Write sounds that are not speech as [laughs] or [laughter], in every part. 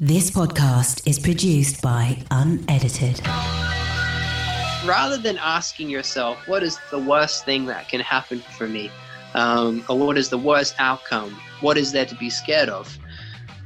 This podcast is produced by Unedited. Rather than asking yourself, what is the worst thing that can happen for me? Um, or what is the worst outcome? What is there to be scared of?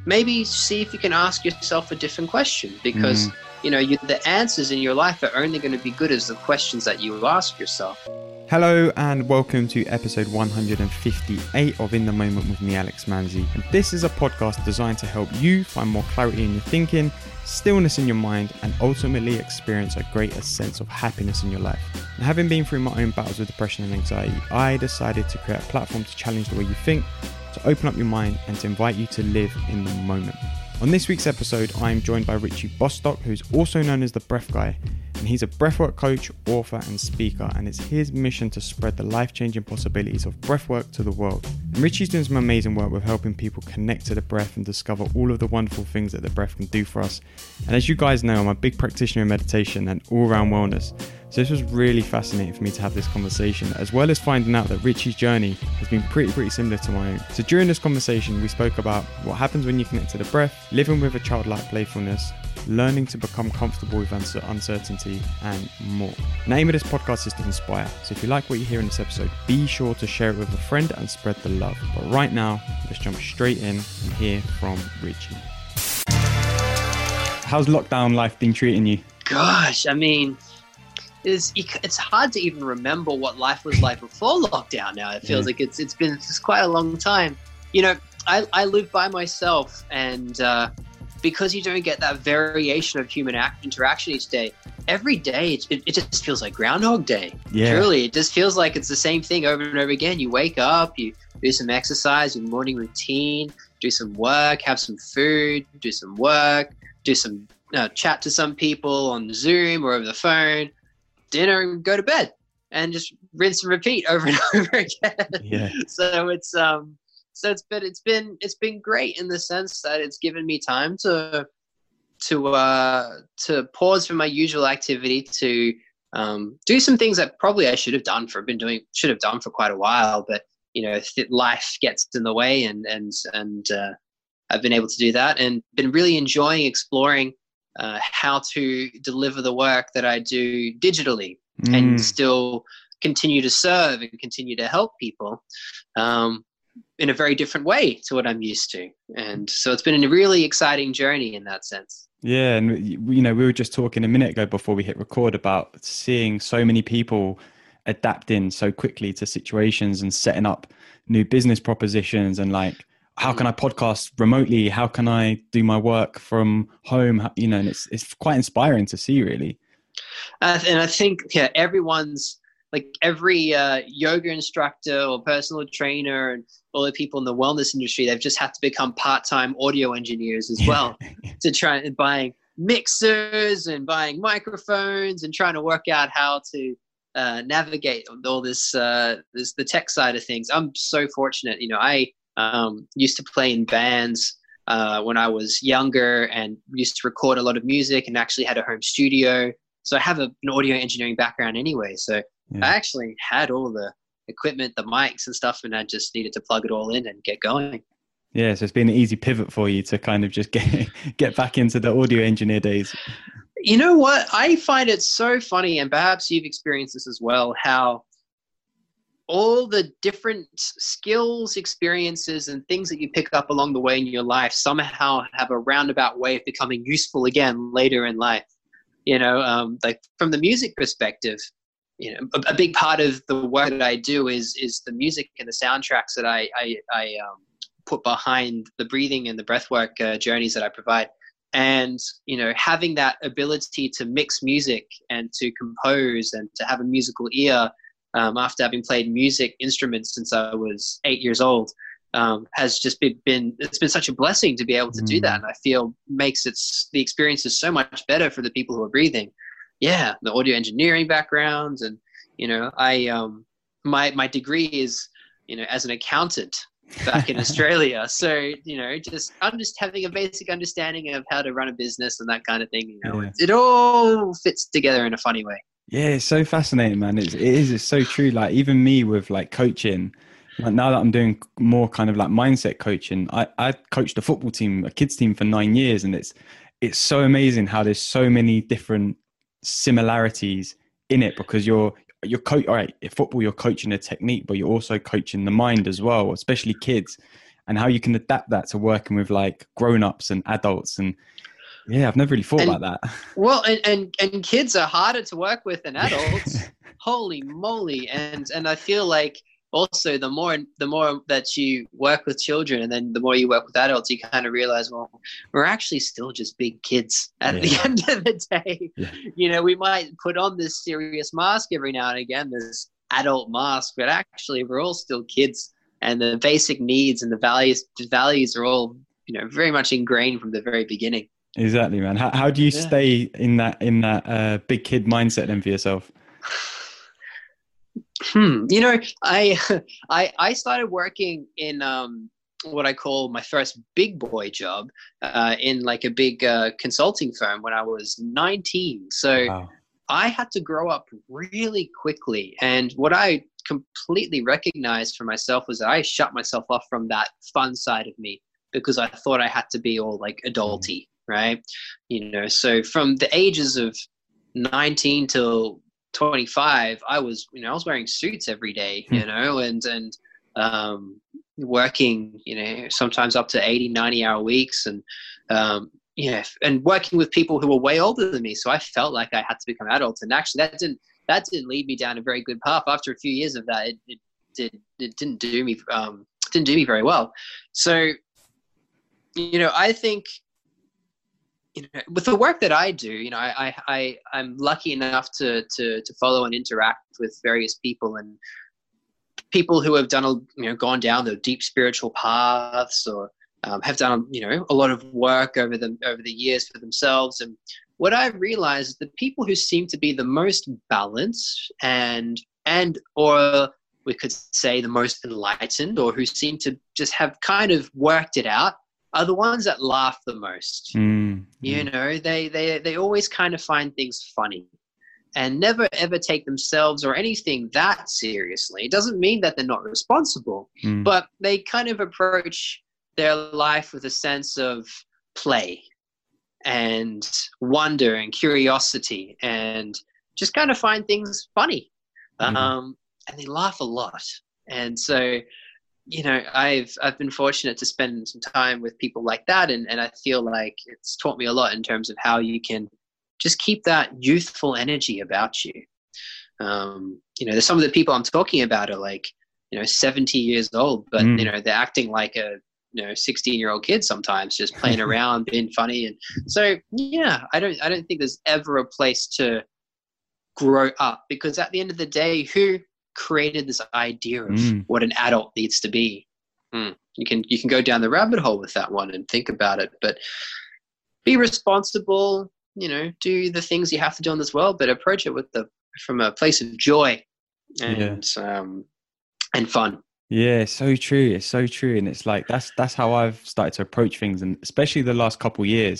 Maybe see if you can ask yourself a different question because, you know, you, the answers in your life are only going to be good as the questions that you ask yourself. Hello and welcome to episode 158 of In the Moment with me, Alex Manzi. And this is a podcast designed to help you find more clarity in your thinking, stillness in your mind, and ultimately experience a greater sense of happiness in your life. And having been through my own battles with depression and anxiety, I decided to create a platform to challenge the way you think, to open up your mind, and to invite you to live in the moment. On this week's episode, I am joined by Richie Bostock, who's also known as the Breath Guy and he's a breathwork coach, author, and speaker, and it's his mission to spread the life changing possibilities of breathwork to the world. And Richie's doing some amazing work with helping people connect to the breath and discover all of the wonderful things that the breath can do for us. And as you guys know, I'm a big practitioner in meditation and all round wellness. So this was really fascinating for me to have this conversation, as well as finding out that Richie's journey has been pretty, pretty similar to my own. So during this conversation, we spoke about what happens when you connect to the breath, living with a childlike playfulness, learning to become comfortable with uncertainty, and more. The name of this podcast is to inspire. So if you like what you hear in this episode, be sure to share it with a friend and spread the love. But right now, let's jump straight in and hear from Richie. How's lockdown life been treating you? Gosh, I mean, it's, it's hard to even remember what life was like before lockdown now. It feels yeah. like it's, it's been it's quite a long time. You know, I, I live by myself and uh, because you don't get that variation of human act- interaction each day, every day it, it, just feels like Groundhog Day. Yeah. Truly, it just feels like it's the same thing over and over again. You wake up, you do some exercise, your morning routine, do some work, have some food, do some work, do some uh, chat to some people on Zoom or over the phone, dinner, and go to bed, and just rinse and repeat over and [laughs] over again. Yeah. so it's um so it's been it's been it's been great in the sense that it's given me time to to uh to pause from my usual activity to um, do some things that probably I should have done for been doing should have done for quite a while, but you know life gets in the way, and and and uh, I've been able to do that, and been really enjoying exploring uh, how to deliver the work that I do digitally, mm. and still continue to serve and continue to help people. Um, in a very different way to what I'm used to. And so it's been a really exciting journey in that sense. Yeah. And, you know, we were just talking a minute ago before we hit record about seeing so many people adapting so quickly to situations and setting up new business propositions and like, how can I podcast remotely? How can I do my work from home? You know, and it's, it's quite inspiring to see really. Uh, and I think yeah, everyone's like every uh, yoga instructor or personal trainer and all the people in the wellness industry, they've just had to become part-time audio engineers as well [laughs] to try and buying mixers and buying microphones and trying to work out how to uh, navigate all this, uh, this, the tech side of things. I'm so fortunate. You know, I um, used to play in bands uh, when I was younger and used to record a lot of music and actually had a home studio. So I have a, an audio engineering background anyway. So yeah. I actually had all the equipment, the mics and stuff, and I just needed to plug it all in and get going. Yeah, so it's been an easy pivot for you to kind of just [laughs] get get back into the audio engineer days. You know what? I find it so funny, and perhaps you've experienced this as well, how all the different skills, experiences, and things that you pick up along the way in your life somehow have a roundabout way of becoming useful again later in life. You know, um, like from the music perspective, you know a, a, big part of the work that I do is is the music and the soundtracks that I I, I um, put behind the breathing and the breathwork uh, journeys that I provide. And you know, having that ability to mix music and to compose and to have a musical ear um, after having played music instruments since I was eight years old um, has just been, been, it's been such a blessing to be able to mm. do that. And I feel makes it the experience is so much better for the people who are breathing yeah, the audio engineering backgrounds, and you know, I um, my my degree is you know as an accountant back in [laughs] Australia. So you know, just I'm just having a basic understanding of how to run a business and that kind of thing. You know, yeah. it, it all fits together in a funny way. Yeah, it's so fascinating, man. It's, it is. It's so true. Like even me with like coaching, like now that I'm doing more kind of like mindset coaching, I, I coached a football team, a kids team for nine years, and it's it's so amazing how there's so many different similarities in it because you're you're coach all right in football you're coaching a technique but you're also coaching the mind as well especially kids and how you can adapt that to working with like grown-ups and adults and yeah i've never really thought And- about that [laughs] Well, and, and and kids are harder to work with than adults. [laughs] Holy moly! And and I feel like also the more the more that you work with children, and then the more you work with adults, you kind of realize, well, we're actually still just big kids at the [laughs] end of the day. Yeah. You know, we might put on this serious mask every now and again, this adult mask, but actually, we're all still kids, and the basic needs and the values the values are all you know very much ingrained from the very beginning. Exactly man how, how do you Yeah. stay in that in that uh, big kid mindset then for yourself Hmm. You know, I [laughs] I I started working in um what I call my first big boy job uh, in like a big uh, consulting firm when I was 19. So wow I had to grow up really quickly. And what I completely recognized for myself was that I shut myself off from that fun side of me because I thought I had to be all like adulty, right? You know, so from the ages of 19 till 25, I was, you know, I was wearing suits every day, you know, and, and, um, working, you know, sometimes up to 80, 90 hour weeks and, um, you know, and working with people who were way older than me. So I felt like I had to become adult. And actually that didn't, that didn't lead me down a very good path. After a few years of that, it, it did, it didn't do me, um, didn't do me very well. So, you know, I think, you know, with the work that I do, you know, I, I, I I'm lucky enough to, to, to follow and interact with various people and people who have done, a, you know, gone down the deep spiritual paths or, um, have done you know a lot of work over the over the years for themselves. And what i've realized is the people who seem to be the most balanced and and or we could say the most enlightened or who seem to just have kind of worked it out are the ones that laugh the most Mm, you mm. know they they they always kind of find things funny and never ever take themselves or anything that seriously it doesn't mean that they're not responsible Mm. but they kind of approach their life with a sense of play and wonder and curiosity and just kind of find things funny Mhm. um, and they laugh a lot and so you know i've i've been fortunate to spend some time with people like that and, and i feel like it's taught me a lot in terms of how you can just keep that youthful energy about you um, you know there's some of the people i'm talking about are like you know 70 years old but Mm. you know they're acting like a you know 16 year old kid sometimes just playing [laughs] around being funny and so yeah i don't i don't think there's ever a place to grow up because at the end of the day who created this idea of Mm. what an adult needs to be Hmm. you can you can go down the rabbit hole with that one and think about it but be responsible you know do the things you have to do in this world but approach it with the from a place of joy and um and fun Yeah, so true. It's so true, and it's like that's that's how I've started to approach things, and especially the last couple years,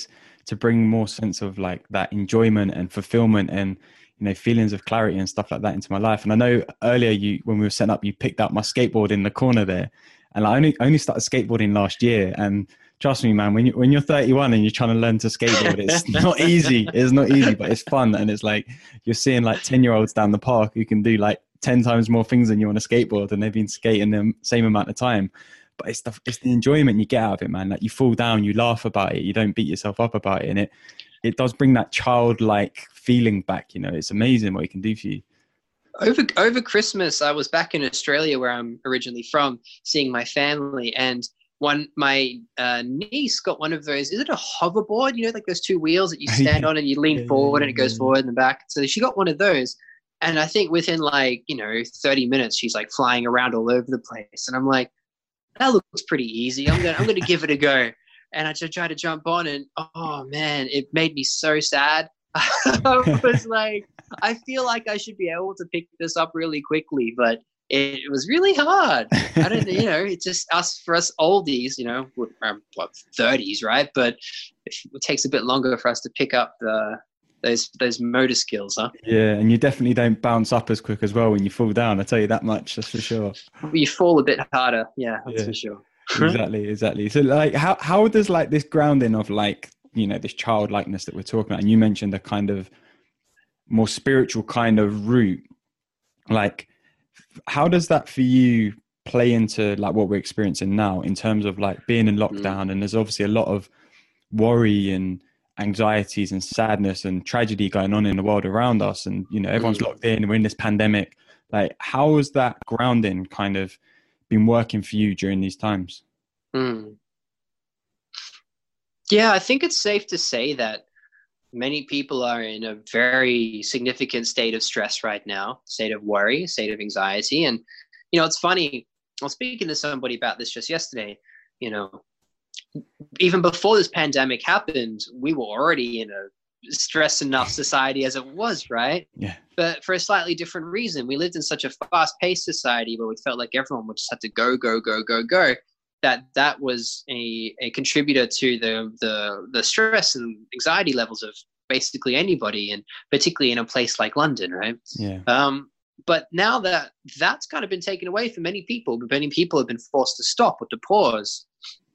to bring more sense of like that enjoyment and fulfillment, and you know feelings of clarity and stuff like that into my life. And I know earlier you when we were setting up, you picked up my skateboard in the corner there, and I only only started skateboarding last year, and trust me, man, when you when you're 31 and you're trying to learn to skateboard, it's [laughs] not easy. It's not easy, but it's fun, and it's like you're seeing like 10 year olds down the park who can do like 10 times more things than you on a skateboard and they've been skating the same amount of time. But it's the, it's the enjoyment you get out of it man. Like you fall down you laugh about it you don't beat yourself up about it and it it does bring that childlike feeling back you know it's amazing what it can do for you over over Christmas, I was back in Australia, where I'm originally from, seeing my family, and one my uh, niece got one of those. Is it a hoverboard? You know, like those two wheels that you [laughs] stand on and you lean forward and it goes forward and the back. So she got one of those, and I think within like you know 30 minutes, she's like flying around all over the place, and I'm like, that looks pretty easy. I'm gonna I'm gonna give it a go. And I just tried to jump on, and oh man, it made me so sad. [laughs] I was like, I feel like I should be able to pick this up really quickly, but it, was really hard. I don't, you know, it's just us for us oldies, you know, we're what thirties, right? But it, it takes a bit longer for us to pick up the those those motor skills, huh? Yeah, and you definitely don't bounce up as quick as well when you fall down. I tell you that much, that's for sure. You fall a bit harder, yeah, that's Yeah. for sure. Exactly, exactly. So, like, how how does like this grounding of like you know this childlikeness that we're talking about, and you mentioned a kind of more spiritual kind of route, like, how does that for you play into like what we're experiencing now in terms of like being in lockdown, and there's obviously a lot of worry and anxieties and sadness and tragedy going on in the world around us, and you know everyone's Mm. locked in, we're in this pandemic. Like, how is that grounding kind of been working for you during these times? Mm. Yeah, I think it's safe to say that many people are in a very significant state of stress right now, state of worry, state of anxiety. And, you know, it's funny, I was speaking to somebody about this just yesterday. You know, even before this pandemic happened, we were already in a stress enough society as it was, right? Yeah. but for a slightly different reason. We lived in such a fast-paced society where we felt like everyone would just have to go, go, go, go, go. That that was a, a contributor to the, the the stress and anxiety levels of basically anybody, and particularly in a place like London, right? Yeah. Um, but now that that's kind of been taken away from many people, many people have been forced to stop or to pause.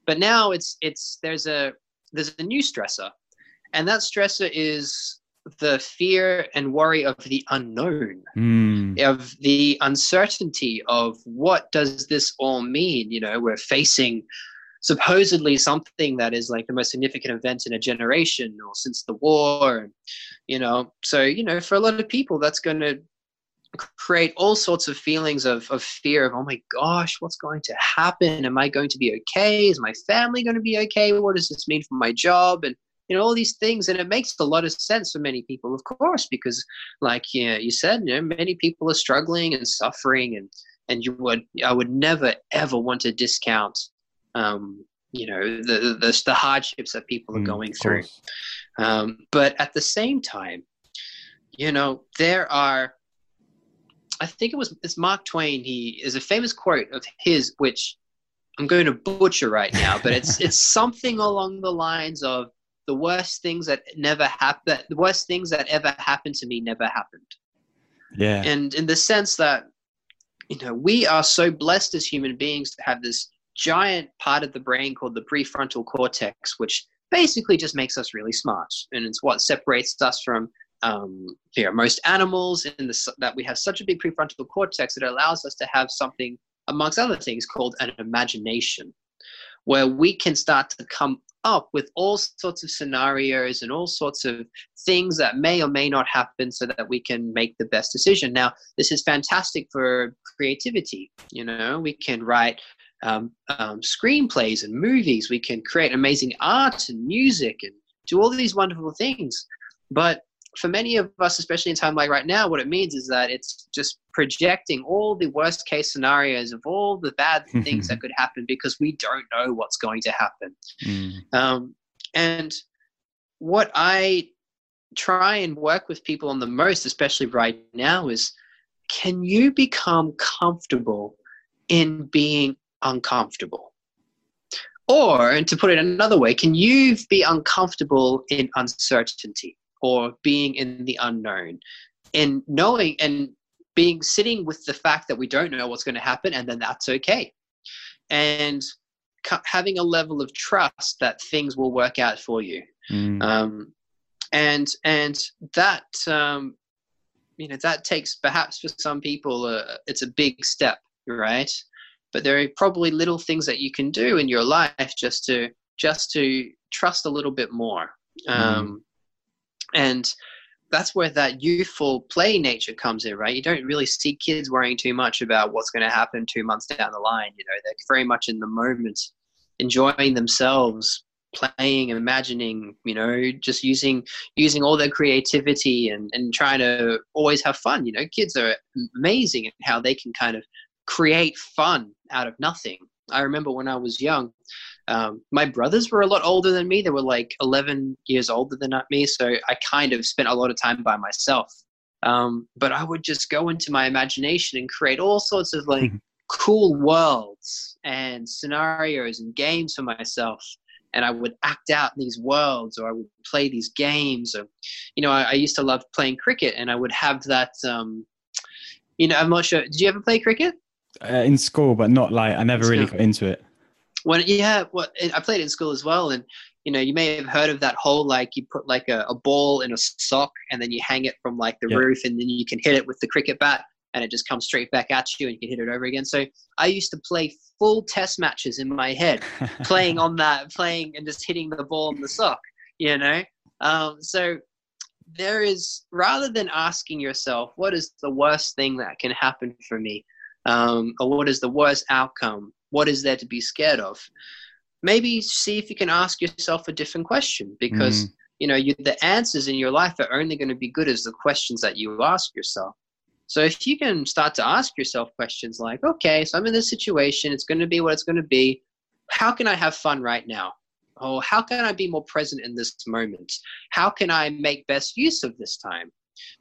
But now it's it's there's a there's a new stressor, and that stressor is the fear and worry of the unknown, Mm. of the uncertainty of what does this all mean. You know, we're facing supposedly something that is like the most significant event in a generation or since the war. You know, so you know, for a lot of people, that's going to create all sorts of feelings of, of fear of oh my gosh what's going to happen am i going to be okay is my family going to be okay what does this mean for my job and you know all these things and it makes a lot of sense for many people of course because like yeah, you said you know many people are struggling and suffering and and you would i would never ever want to discount um you know the the, the hardships that people are Mm, going through um, but at the same time, you know, there are, I think it was it's Mark Twain. He is a famous quote of his, which I'm going to butcher right now, but it's [laughs] it's something along the lines of the worst things that never happened, the worst things that ever happened to me never happened Yeah. and in the sense that you know we are so blessed as human beings to have this giant part of the brain called the prefrontal cortex which basically just makes us really smart and it's what separates us from um, you know, most animals in the, that we have such a big prefrontal cortex that allows us to have something amongst other things called an imagination where we can start to come up with all sorts of scenarios and all sorts of things that may or may not happen so that we can make the best decision. Now, this is fantastic for creativity. You know, we can write um, um, screenplays and movies, we can create amazing art and music and do all these wonderful things. But for many of us, especially in time like right now, what it means is that it's just projecting all the worst case scenarios of all the bad [laughs] things that could happen because we don't know what's going to happen. Mm. Um, and what I try and work with people on the most, especially right now, is can you become comfortable in being uncomfortable? Or, and to put it another way, can you be uncomfortable in uncertainty or being in the unknown? and knowing and being sitting with the fact that we don't know what's going to happen, and then that's okay. And having a level of trust that things will work out for you Mm. um, and and that um, you know that takes perhaps for some people uh, it's a big step right but there are probably little things that you can do in your life just to just to trust a little bit more um, and that's where that youthful play nature comes in right? You don't really see kids worrying too much about what's going to happen two months down the line you know? They're very much in the moment enjoying themselves playing and imagining you know just using using all their creativity and and trying to always have fun you know? Kids are amazing in how they can kind of create fun out of nothing. I remember when i was young um, my brothers were a lot older than me. They were like 11 years older than me so i kind of spent a lot of time by myself. Um, but i would just go into my imagination and create all sorts of like [laughs] cool worlds and scenarios and games for myself and I would act out these worlds or I would play these games or you know I, I used to love playing cricket and I would have that um, you know I'm not sure did you ever play cricket? Uh, in school but not like I never really got into it when yeah well I played in school as well and you know you may have heard of that whole like you put like a, a ball in a sock and then you hang it from like the yeah. roof and then you can hit it with the cricket bat and it just comes straight back at you and you can hit it over again. So I used to play full test matches in my head, [laughs] playing on that, playing and just hitting the ball in the sock, you know? Um, so there is, rather than asking yourself, what is the worst thing that can happen for me? Um, or what is the worst outcome? What is there to be scared of? Maybe see if you can ask yourself a different question because, mm. you know, you, the answers in your life are only going to be good as the questions that you ask yourself. So if you can start to ask yourself questions like, okay, so I'm in this situation, it's going to be what it's going to be. How can I have fun right now? Or how can I be more present in this moment? How can I make best use of this time?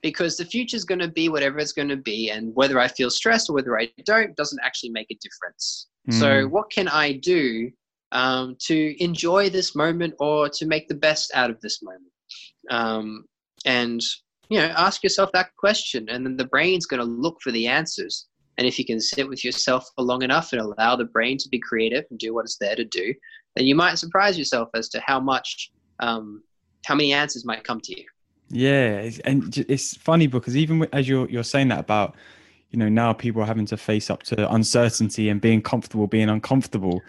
Because the future is going to be whatever it's going to be, and whether I feel stressed or whether I don't doesn't actually make a difference. Mm. So, what can I do um, to enjoy this moment or to make the best out of this moment? Um, and you know, ask yourself that question, and then the brain's going to look for the answers. And if you can sit with yourself for long enough and allow the brain to be creative and do what it's there to do, then you might surprise yourself as to how much, um, how many answers might come to you. Yeah, and it's funny because even as you're you're saying that about, you know, now people are having to face up to uncertainty and being comfortable, being uncomfortable.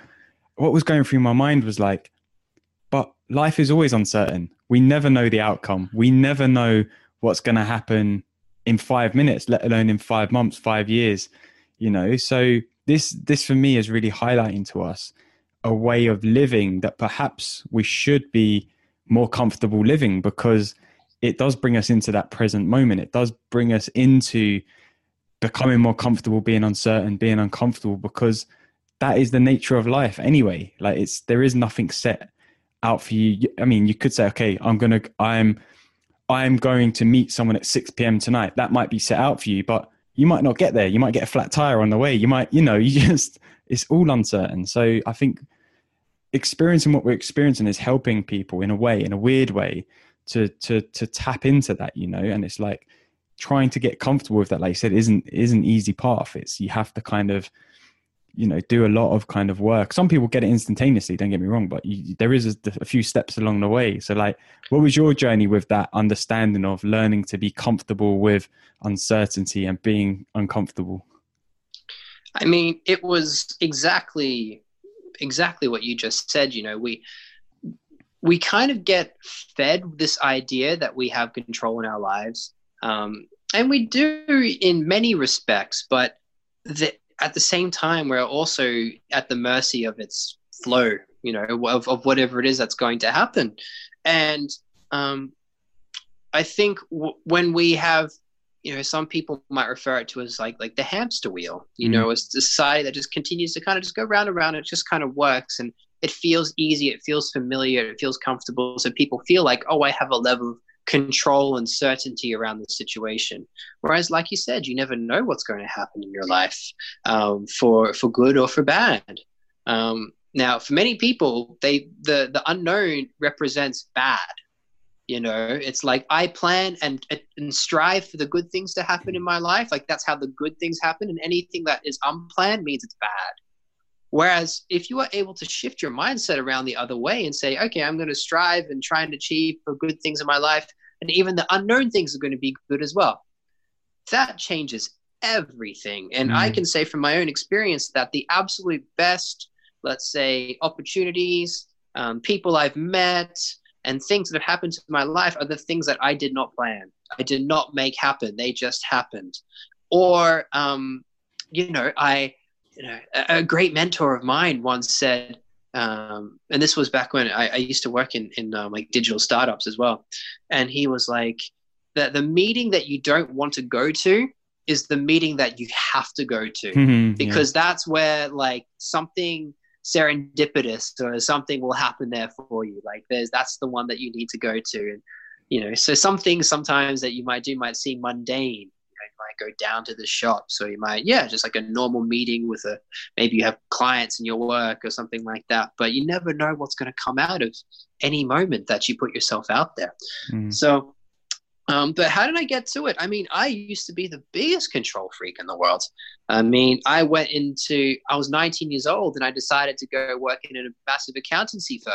What was going through my mind was like, but life is always uncertain. We never know the outcome. We never know what's going to happen in five minutes, let alone in five months, five years, you know? So this, this for me is really highlighting to us a way of living that perhaps we should be more comfortable living because it does bring us into that present moment. It does bring us into becoming more comfortable being uncertain, being uncomfortable because that is the nature of life anyway. Like it's there is nothing set out for you. I mean, you could say, okay, I'm gonna I'm I'm going to meet someone at 6 p.m. tonight. That might be set out for you, but you might not get there. You might get a flat tire on the way. You might, you know, [laughs] you just, it's all uncertain. So I think experiencing what we're experiencing is helping people in a way, in a weird way, to to to tap into that, you know. And it's like trying to get comfortable with that, like you said, isn't isn't easy path. It's you have to kind of you know do a lot of kind of work. Some people get it instantaneously don't get me wrong but you, there is a, a, few steps along the way. So like what was your journey with that understanding of learning to be comfortable with uncertainty and being uncomfortable? I mean it was exactly exactly what you just said you know we we kind of get fed this idea that we have control in our lives um, and we do in many respects but the, at the same time, we're also at the mercy of its flow, you know, of, of whatever it is that's going to happen. And um, I think w- when we have, you know, some people might refer it to as like like the hamster wheel, you mm know, as the society that just continues to kind of just go round and round. It just kind of works, and it feels easy, it feels familiar, it feels comfortable. So people feel like, oh, I have a level of control and certainty around the situation. Whereas, like you said, you never know what's going to happen in your life um, for for good or for bad. Um, now, for many people, they the the unknown represents bad. You know, it's like I plan and and strive for the good things to happen in my life. Like that's how the good things happen, and anything that is unplanned means it's bad. Whereas if you are able to shift your mindset around the other way and say, okay, I'm going to strive and try and achieve for good things in my life, and even the unknown things are going to be good as well, that changes everything. And mm. I can say from my own experience that the absolute best, let's say, opportunities, um, people I've met, and things that have happened to my life are the things that I did not plan. I did not make happen. They just happened. Or, um, you know, I you know, a, a great mentor of mine once said, um, and this was back when I, I used to work in in um, like digital startups as well, and he was like, that the meeting that you don't want to go to is the meeting that you have to go to. [laughs] Mm-hmm, because yeah. that's where like something serendipitous or something will happen there for you. Like there's that's the one that you need to go to. And you know so some things sometimes that you might do might seem mundane might go down to the shop. So you might, yeah, just like a normal meeting with a maybe you have clients in your work or something like that. But you never know what's going to come out of any moment that you put yourself out there. Mm. So um, but how did I get to it? I mean, I used to be the biggest control freak in the world. I mean, I went into, I was 19 years old and I decided to go work in a massive accountancy firm.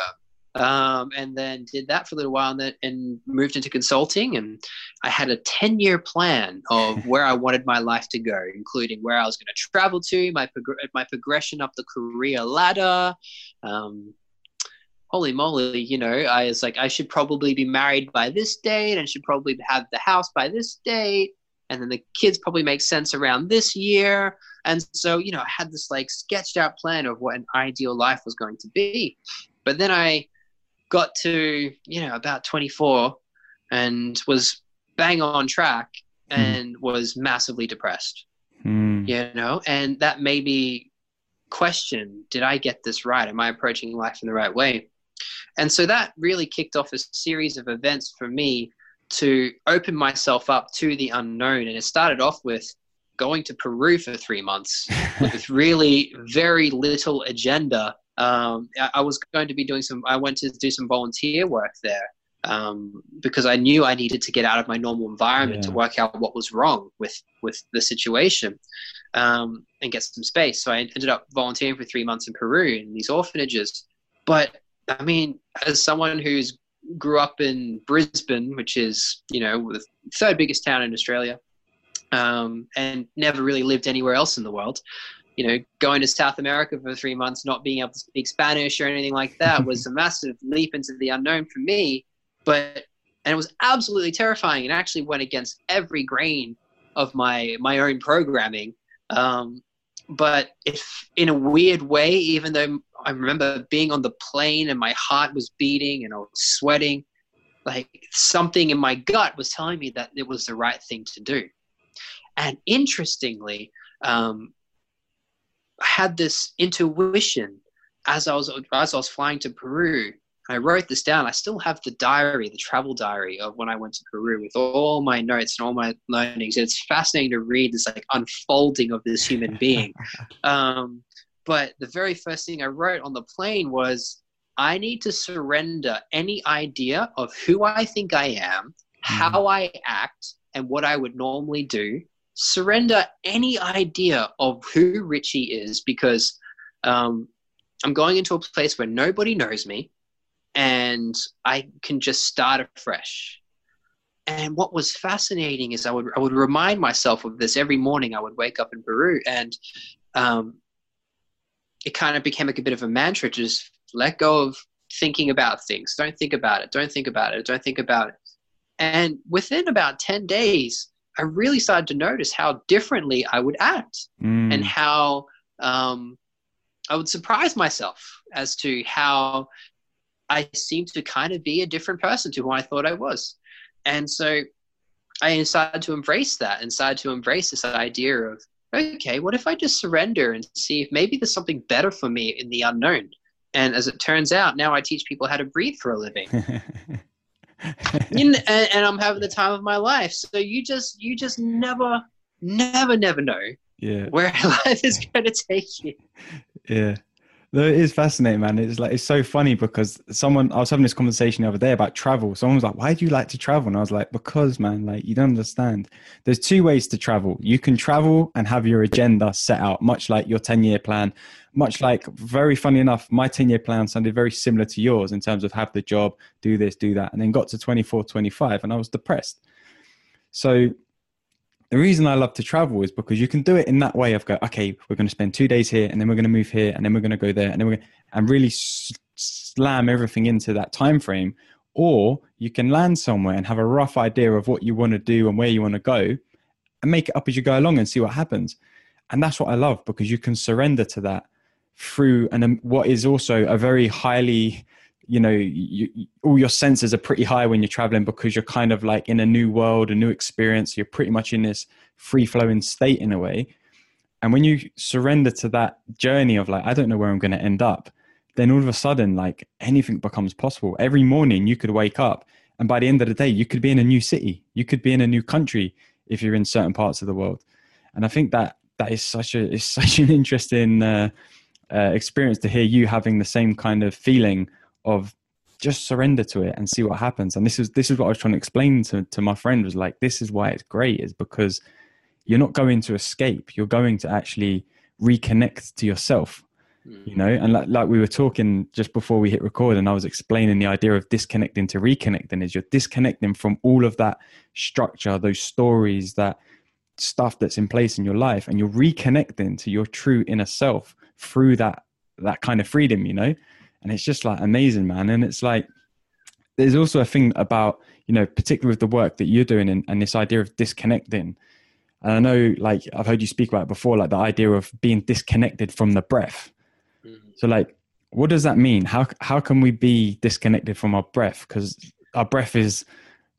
Um, and then did that for a little while and, then, and moved into consulting. And I had a 10 year plan of [laughs] where I wanted my life to go, including where I was going to travel to, my, prog- my progression up the career ladder, um, holy moly, you know, I was like, I should probably be married by this date and should probably have the house by this date. And then the kids probably make sense around this year. And so, you know, I had this like sketched out plan of what an ideal life was going to be. But then I got to, you know, about 24 and was bang on track mm. and was massively depressed. Mm. You know, and that made me question did I get this right? Am I approaching life in the right way? And so that really kicked off a series of events for me to open myself up to the unknown. And it started off with going to Peru for three months [laughs] with really very little agenda. Um, I, was going to be doing some, I went to do some volunteer work there um, because I knew I needed to get out of my normal environment yeah. to work out what was wrong with, with the situation um, and get some space. So I ended up volunteering for three months in Peru in these orphanages. But I mean, as someone who's grew up in Brisbane, which is you know the third biggest town in Australia, um, and never really lived anywhere else in the world. You know, going to South America for three months, not being able to speak Spanish or anything like that, [laughs] was a massive leap into the unknown for me. But and it was absolutely terrifying, and actually went against every grain of my my own programming. Um, but if in a weird way, even though I remember being on the plane and my heart was beating and I was sweating. Like something in my gut was telling me that it was the right thing to do. And interestingly, um, had this intuition as I was as I was flying to Peru. I wrote this down. I still have the diary, the travel diary of when I went to Peru with all my notes and all my learnings. It's fascinating to read this like unfolding of this human being. [laughs] Um, but the very first thing I wrote on the plane was I need to surrender any idea of who I think I am, mm-hmm. how I act, and what I would normally do. Surrender any idea of who Richie is because um, I'm going into a place where nobody knows me and I can just start afresh. And what was fascinating is I would I would remind myself of this every morning. I would wake up in Peru, and um, it kind of became like a bit of a mantra just let go of thinking about things don't think about it don't think about it don't think about it and within about 10 days i really started to notice how differently i would act mm. and how um, i would surprise myself as to how i seemed to kind of be a different person to who i thought i was and so i started to embrace that and started to embrace this idea of okay, what if I just surrender and see if maybe there's something better for me in the unknown? And as it turns out, now I teach people how to breathe for a living. [laughs] you know, and, and, I'm having the time of my life. So you just, you just never, never, never know yeah. where [laughs] life is going to take you. Yeah. It is fascinating, man. It's like it's so funny because someone I was having this conversation the other day about travel. Someone was like, "Why do you like to travel?" And I was like, "Because, man, like you don't understand. There's two ways to travel. You can travel and have your agenda set out, much like your ten year plan. Much like, very funny enough, my ten year plan sounded very similar to yours in terms of have the job, do this, do that, and then got to 24, 25, and I was depressed. So the reason I love to travel is because you can do it in that way of go, okay, we're going to spend two days here, and then we're going to move here, and then we're going to go there, and then we're going and really slam everything into that time frame. Or you can land somewhere and have a rough idea of what you want to do and where you want to go, and make it up as you go along and see what happens. And that's what I love because you can surrender to that through and what is also a very highly you know you, all your senses are pretty high when you're traveling because you're kind of like in a new world a new experience. You're pretty much in this free flowing state in a way. And when you surrender to that journey of like i don't know where i'm going to end up then all of a sudden like anything becomes possible. Every morning you could wake up and by the end of the day you could be in a new city. You could be in a new country if you're in certain parts of the world. And I think that that is such a [laughs] is such an interesting uh, uh, experience to hear you having the same kind of feeling of just surrender to it and see what happens. And this is this is what I was trying to explain to to my friend was like this is why it's great is because you're not going to escape. You're going to actually reconnect to yourself hmm. you know and like, like we were talking just before we hit record and i was explaining the idea of disconnecting to reconnecting is you're disconnecting from all of that structure those stories that stuff that's in place in your life and you're reconnecting to your true inner self through that that kind of freedom you know and it's just like amazing man and it's like there's also a thing about you know particularly with the work that you're doing and, and this idea of disconnecting and i know like i've heard you speak about it before like the idea of being disconnected from the breath so like, what does that mean? How how can we be disconnected from our breath? Because our breath is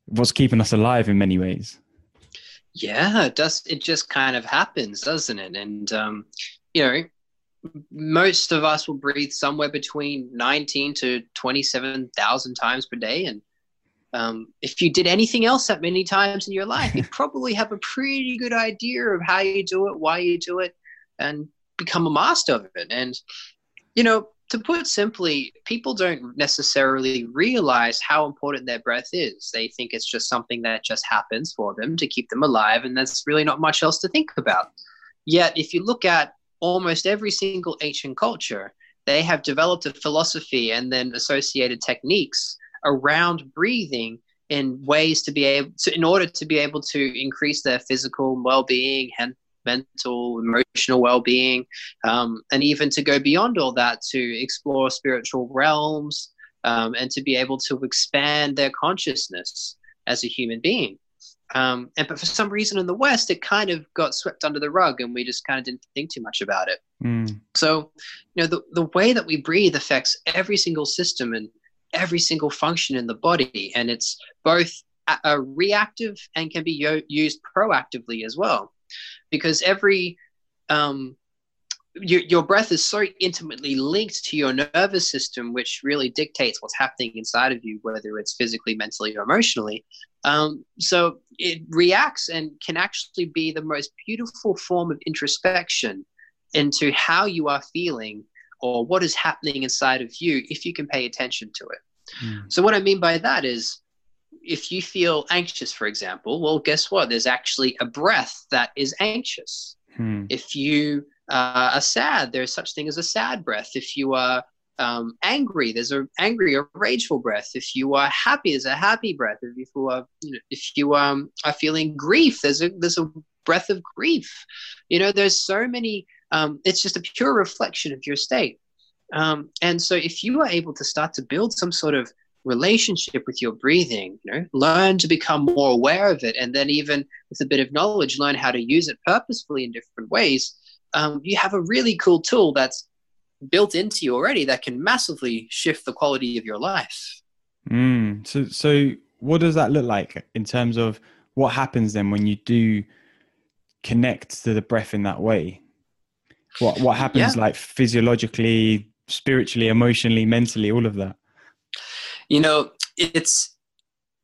what's keeping us alive in many ways. Yeah, it does. It just kind of happens, doesn't it? And um, you know, most of us will breathe somewhere between 19 to 27,000 times per day. And um, if you did anything else that many times in your life, you'd [laughs] probably have a pretty good idea of how you do it, why you do it, and become a master of it. And you know, to put simply, people don't necessarily realize how important their breath is. They think it's just something that just happens for them to keep them alive, and there's really not much else to think about. Yet, if you look at almost every single ancient culture, they have developed a philosophy and then associated techniques around breathing in ways to be able to, in order to be able to increase their physical well-being and mental, emotional well being, um, and even to go beyond all that to explore spiritual realms um, and to be able to expand their consciousness as a human being. Um, and but for some reason in the West, it kind of got swept under the rug, and we just kind of didn't think too much about it. Mm. So, you know, the the way that we breathe affects every single system and every single function in the body, and it's both a, a reactive and can be yo- used proactively as well because every um, your, your breath is so intimately linked to your nervous system, which really dictates what's happening inside of you, whether it's physically, mentally, or emotionally. Um, so it reacts and can actually be the most beautiful form of introspection into how you are feeling or what is happening inside of you if you can pay attention to it. Mm. So, what I mean by that is if you feel anxious, for example, well, guess what? There's actually a breath that is anxious. Hmm. If you uh, are sad, there's such thing as a sad breath. If you are um, angry, there's a angry or rageful breath. If you are happy, there's a happy breath. If you are, you know, if you um, are feeling grief, there's a there's a breath of grief. You know, there's so many. Um, it's just a pure reflection of your state. Um, and so, if you are able to start to build some sort of relationship with your breathing you know learn to become more aware of it and then even with a bit of knowledge learn how to use it purposefully in different ways um, you have a really cool tool that's built into you already that can massively shift the quality of your life mm, so so what does that look like in terms of what happens then when you do connect to the breath in that way what what happens yeah. like physiologically spiritually emotionally mentally all of that you know, it's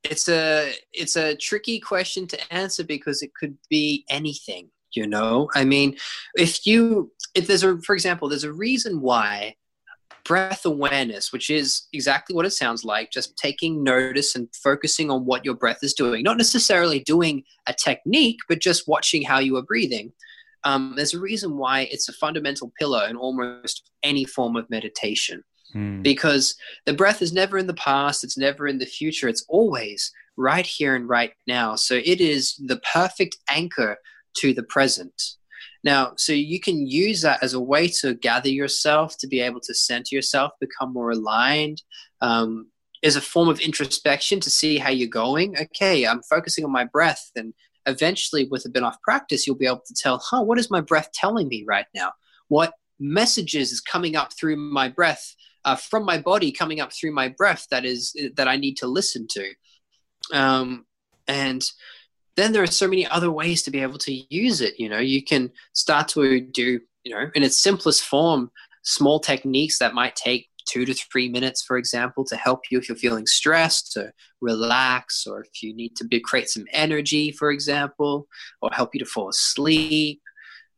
it's a it's a tricky question to answer because it could be anything. You know, I mean, if you if there's a for example, there's a reason why breath awareness, which is exactly what it sounds like, just taking notice and focusing on what your breath is doing, not necessarily doing a technique, but just watching how you are breathing. Um, there's a reason why it's a fundamental pillar in almost any form of meditation. Hmm. because the breath is never in the past, it's never in the future, it's always right here and right now. So it is the perfect anchor to the present. Now, so you can use that as a way to gather yourself, to be able to center yourself, become more aligned. Um, as a form of introspection to see how you're going. Okay, I'm focusing on my breath, and eventually, with a bit of practice, you'll be able to tell, huh, what is my breath telling me right now? What messages is coming up through my breath uh, from my body coming up through my breath that is that I need to listen to. Um, and then there are so many other ways to be able to use it. You know, you can start to do, you know, in its simplest form, small techniques that might take two to three minutes, for example, to help you if you're feeling stressed, to relax, or if you need to be, create some energy, for example, or help you to fall asleep.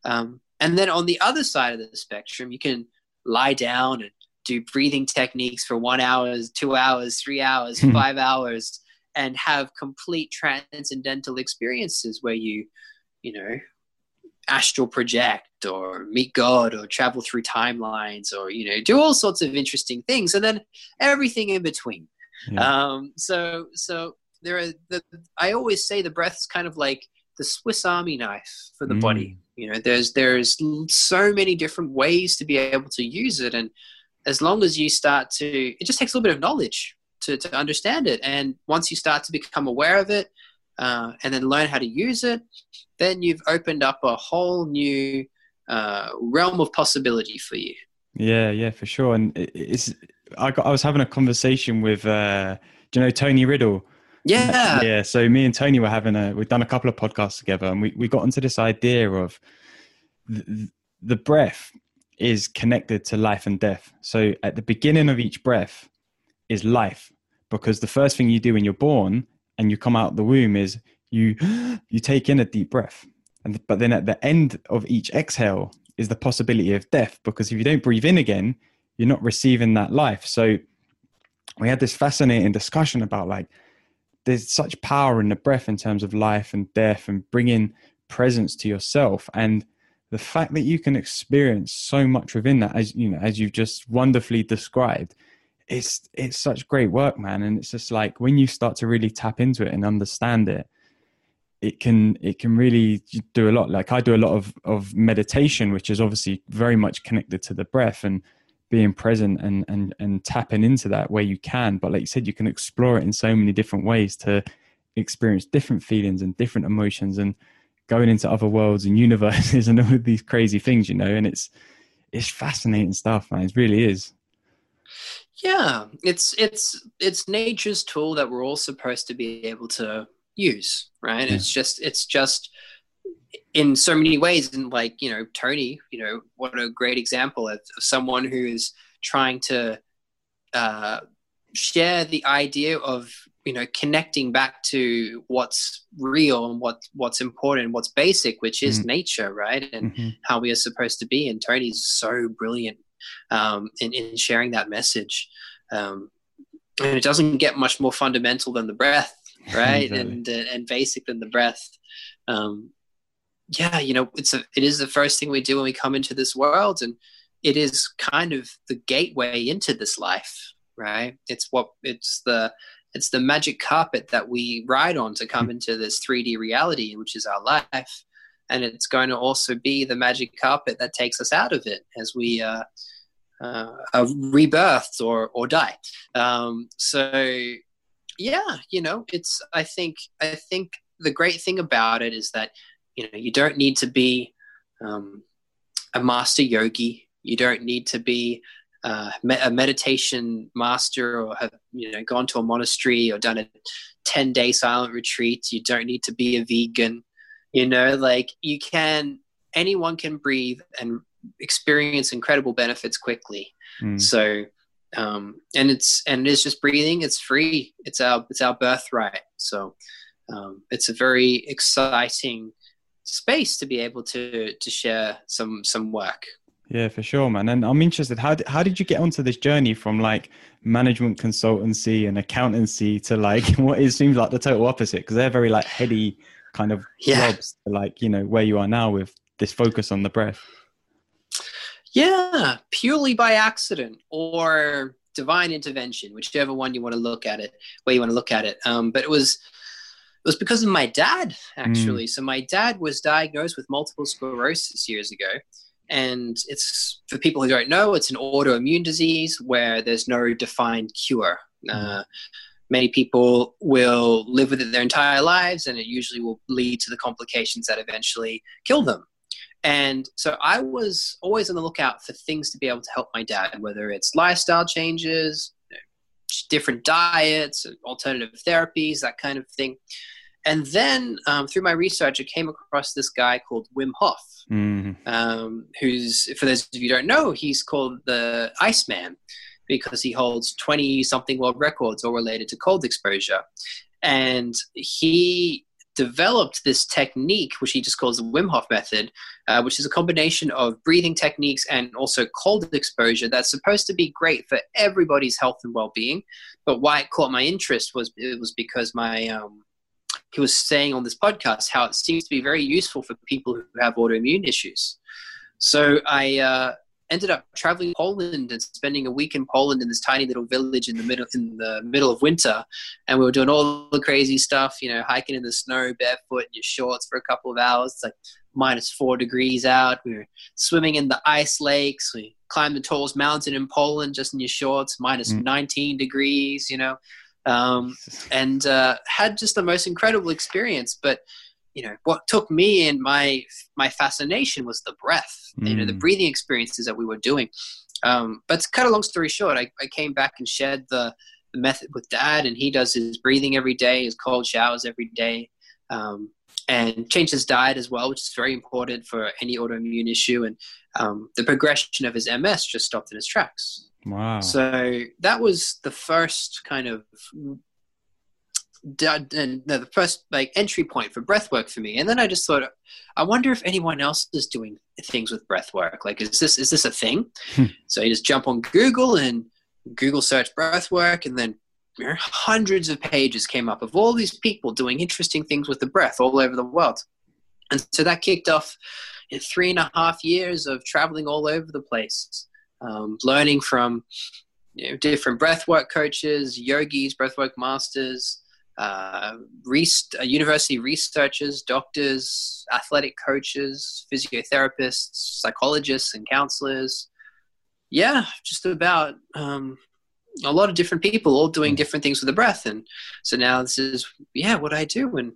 Um, and then on the other side of the spectrum, you can lie down and do breathing techniques for one hour, two hours, three hours, hmm. five hours, and have complete transcendental experiences where you, you know, astral project or meet God or travel through timelines or you know do all sorts of interesting things and then everything in between. Yeah. Um, so so there are the I always say the breath is kind of like the Swiss Army knife for the mm. body. You know, there's there's so many different ways to be able to use it, and as long as you start to, it just takes a little bit of knowledge to to understand it, and once you start to become aware of it, uh, and then learn how to use it, then you've opened up a whole new uh, realm of possibility for you. Yeah, yeah, for sure. And it's I got I was having a conversation with uh, do you know Tony Riddle? Yeah, yeah. So me and Tony were having a we've done a couple of podcasts together, and we we got into this idea of the, the breath is connected to life and death. So at the beginning of each breath is life, because the first thing you do when you're born and you come out of the womb is you [gasps] you take in a deep breath. And but then at the end of each exhale is the possibility of death because if you don't breathe in again you're not receiving that life. So we had this fascinating discussion about like there's such power in the breath in terms of life and death and bringing presence to yourself. And the fact that you can experience so much within that as you know as you've just wonderfully described it's it's such great work man. And it's just like when you start to really tap into it and understand it it can it can really do a lot. Like i do a lot of of meditation which is obviously very much connected to the breath and being present and and and tapping into that where you can. But like you said you can explore it in so many different ways to experience different feelings and different emotions and going into other worlds and [laughs] universes and all of these crazy things you know? And it's it's fascinating stuff man. It really is yeah it's it's it's nature's tool that we're all supposed to be able to use right yeah. it's just it's just in so many ways and like you know tony you know what a great example of, of someone who's trying to uh, share the idea of you know connecting back to what's real and what what's important what's basic which is mm-hmm. nature right and mm-hmm. how we are supposed to be and tony's so brilliant um, in, in sharing that message. Um, and it doesn't get much more fundamental than the breath [laughs] right? And uh, and basic than the breath. Um, yeah you know it's a it is the first thing we do when we come into this world and it is kind of the gateway into this life right? It's what it's the it's the magic carpet that we ride on to come hmm. into this 3d reality which is our life. And it's going to also be the magic carpet that takes us out of it as we uh, uh, are or or die. Um, so yeah, you know, it's I think I think the great thing about it is that you know you don't need to be um, a master yogi. You don't need to be uh, a meditation master or have you know gone to a monastery or done a 10 day silent retreat. You don't need to be a vegan. You know like you can anyone can breathe and experience incredible benefits quickly mm. so um, and it's and it is just breathing. It's free. It's our it's our birthright. So um, it's a very exciting space to be able to to share some some work. Yeah, for sure, man. And I'm interested. How did, how did you get onto this journey from like management consultancy and accountancy to like [laughs] what it seems like the total opposite? Because they're very like heady kind of yeah. jobs. like you know where you are now with this focus on the breath. Yeah, purely by accident or divine intervention, whichever one you want to look at it, where you want to look at it. Um, but it was it was because of my dad actually. Mm. So my dad was diagnosed with multiple sclerosis years ago, and it's for people who don't know, it's an autoimmune disease where there's no defined cure. Mm. Uh, many people will live with it their entire lives, and it usually will lead to the complications that eventually kill them. And so I was always on the lookout for things to be able to help my dad, whether it's lifestyle changes, different diets, alternative therapies, that kind of thing. And then um, through my research, I came across this guy called Wim Hof, mm-hmm. um, who's, for those of you who don't know, he's called the Iceman. because he holds 20 something world records all related to cold exposure. And he developed this technique, which he just calls the Wim Hof method, uh, which is a combination of breathing techniques and also cold exposure that's supposed to be great for everybody's health and well-being. But why it caught my interest was it was because my um, he was saying on this podcast how it seems to be very useful for people who have autoimmune issues. So I uh, ended up traveling Poland and spending a week in Poland in this tiny little village in the middle in the middle of winter, and we were doing all the crazy stuff, you know, hiking in the snow barefoot in your shorts for a couple of hours. It's like minus four degrees out. We were swimming in the ice lakes. We climbed the tallest mountain in Poland just in your shorts, minus mm. 19 degrees, you know, um, and uh, had just the most incredible experience. But you know what took me and my my fascination was the breath mm. you know the mm. breathing experiences that we were doing um, but to cut a long story short I, I came back and shared the, the method with dad and he does his breathing every day his cold showers every day um, and changed his diet as well which is very important for any autoimmune issue and um, the progression of his ms just stopped in his tracks wow so that was the first kind of the first like entry point for breath work for me. And then i just thought i wonder if anyone else is doing things with breath work. Like is this is this a thing? Hmm. so you just jump on google and google search breath work and then hundreds of pages came up of all these people doing interesting things with the breath all over the world. And so that kicked off in three and a half years of traveling all over the place um, learning from you know, different breathwork coaches yogis breathwork masters uh, uh, university researchers, doctors, athletic coaches, physiotherapists, psychologists, and counselors. Yeah, just about um, a lot of different people all doing hmm. different things with the breath. And so now this is, yeah, what I do. And,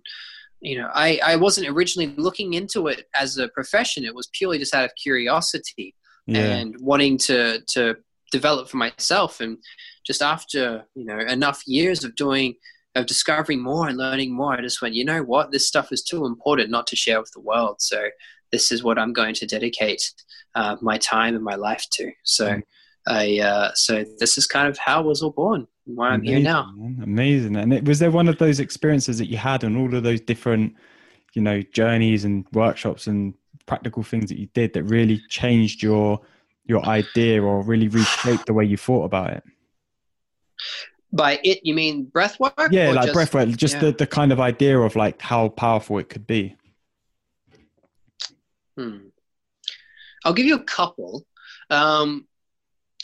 you know, I, I wasn't originally looking into it as a profession. It was purely just out of curiosity yeah. and wanting to, to develop for myself. And just after, you know, enough years of doing – of discovering more and learning more, I just went, you know what, this stuff is too important not to share with the world. So this is what I'm going to dedicate uh, my time and my life to. So mm. I, uh, so this is kind of how I was all born. Why I'm here now. Man. Amazing. And it, was there one of those experiences that you had on all of those different, you know, journeys and workshops and practical things that you did that really changed your your idea or really reshaped the way you thought about it? By it, you mean breath work? Yeah, like just, breath work, just yeah. the, the kind of idea of like how powerful it could be. Hmm. I'll give you a couple. Um,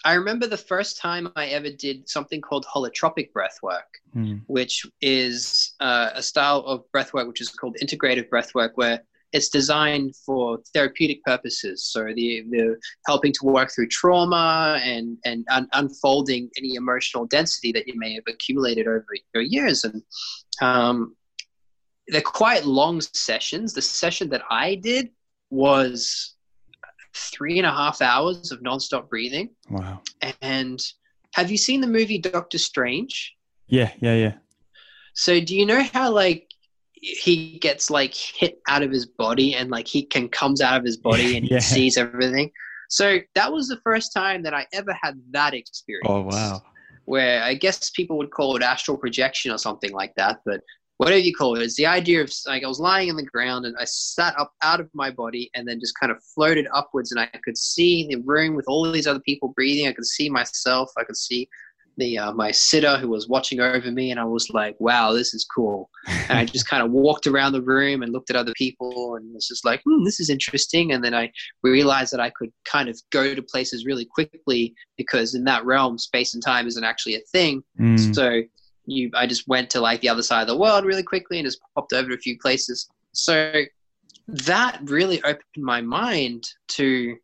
I remember the first time I ever did something called holotropic breath work, hmm. which is uh, a style of breath work which is called integrative breath work, where it's designed for therapeutic purposes. So the, the helping to work through trauma and and un- unfolding any emotional density that you may have accumulated over your years. And um, they're quite long sessions. The session that I did was three and a half hours of nonstop breathing. Wow! And have you seen the movie Doctor Strange? Yeah, yeah, yeah. So do you know how like he gets like hit out of his body and like he can comes out of his body [laughs] and yeah. he sees everything. So that was the first time that I ever had that experience. Oh wow. Where I guess people would call it astral projection or something like that, but whatever you call it, it's the idea of like I was lying on the ground and I sat up out of my body and then just kind of floated upwards and I could see the room with all these other people breathing. I could see myself. I could see the uh, my sitter who was watching over me, and I was like, "Wow, this is cool." And I just [laughs] kind of walked around the room and looked at other people, and was just like, hmm, "This is interesting." And then I realized that I could kind of go to places really quickly because in that realm, space and time isn't actually a thing. Mm. So you, I just went to like the other side of the world really quickly and just popped over to a few places. So that really opened my mind to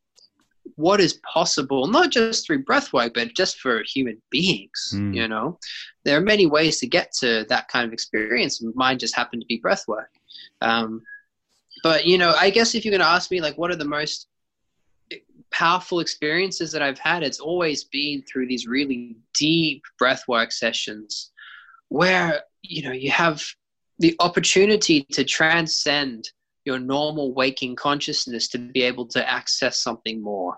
what is possible, not just through breathwork, but just for human beings. Mm. You know, there are many ways to get to that kind of experience. Mine just happened to be breathwork. Um, but you know, I guess if you're going to ask me, like, what are the most powerful experiences that I've had, it's always been through these really deep breathwork sessions where you know you have the opportunity to transcend your normal waking consciousness to be able to access something more,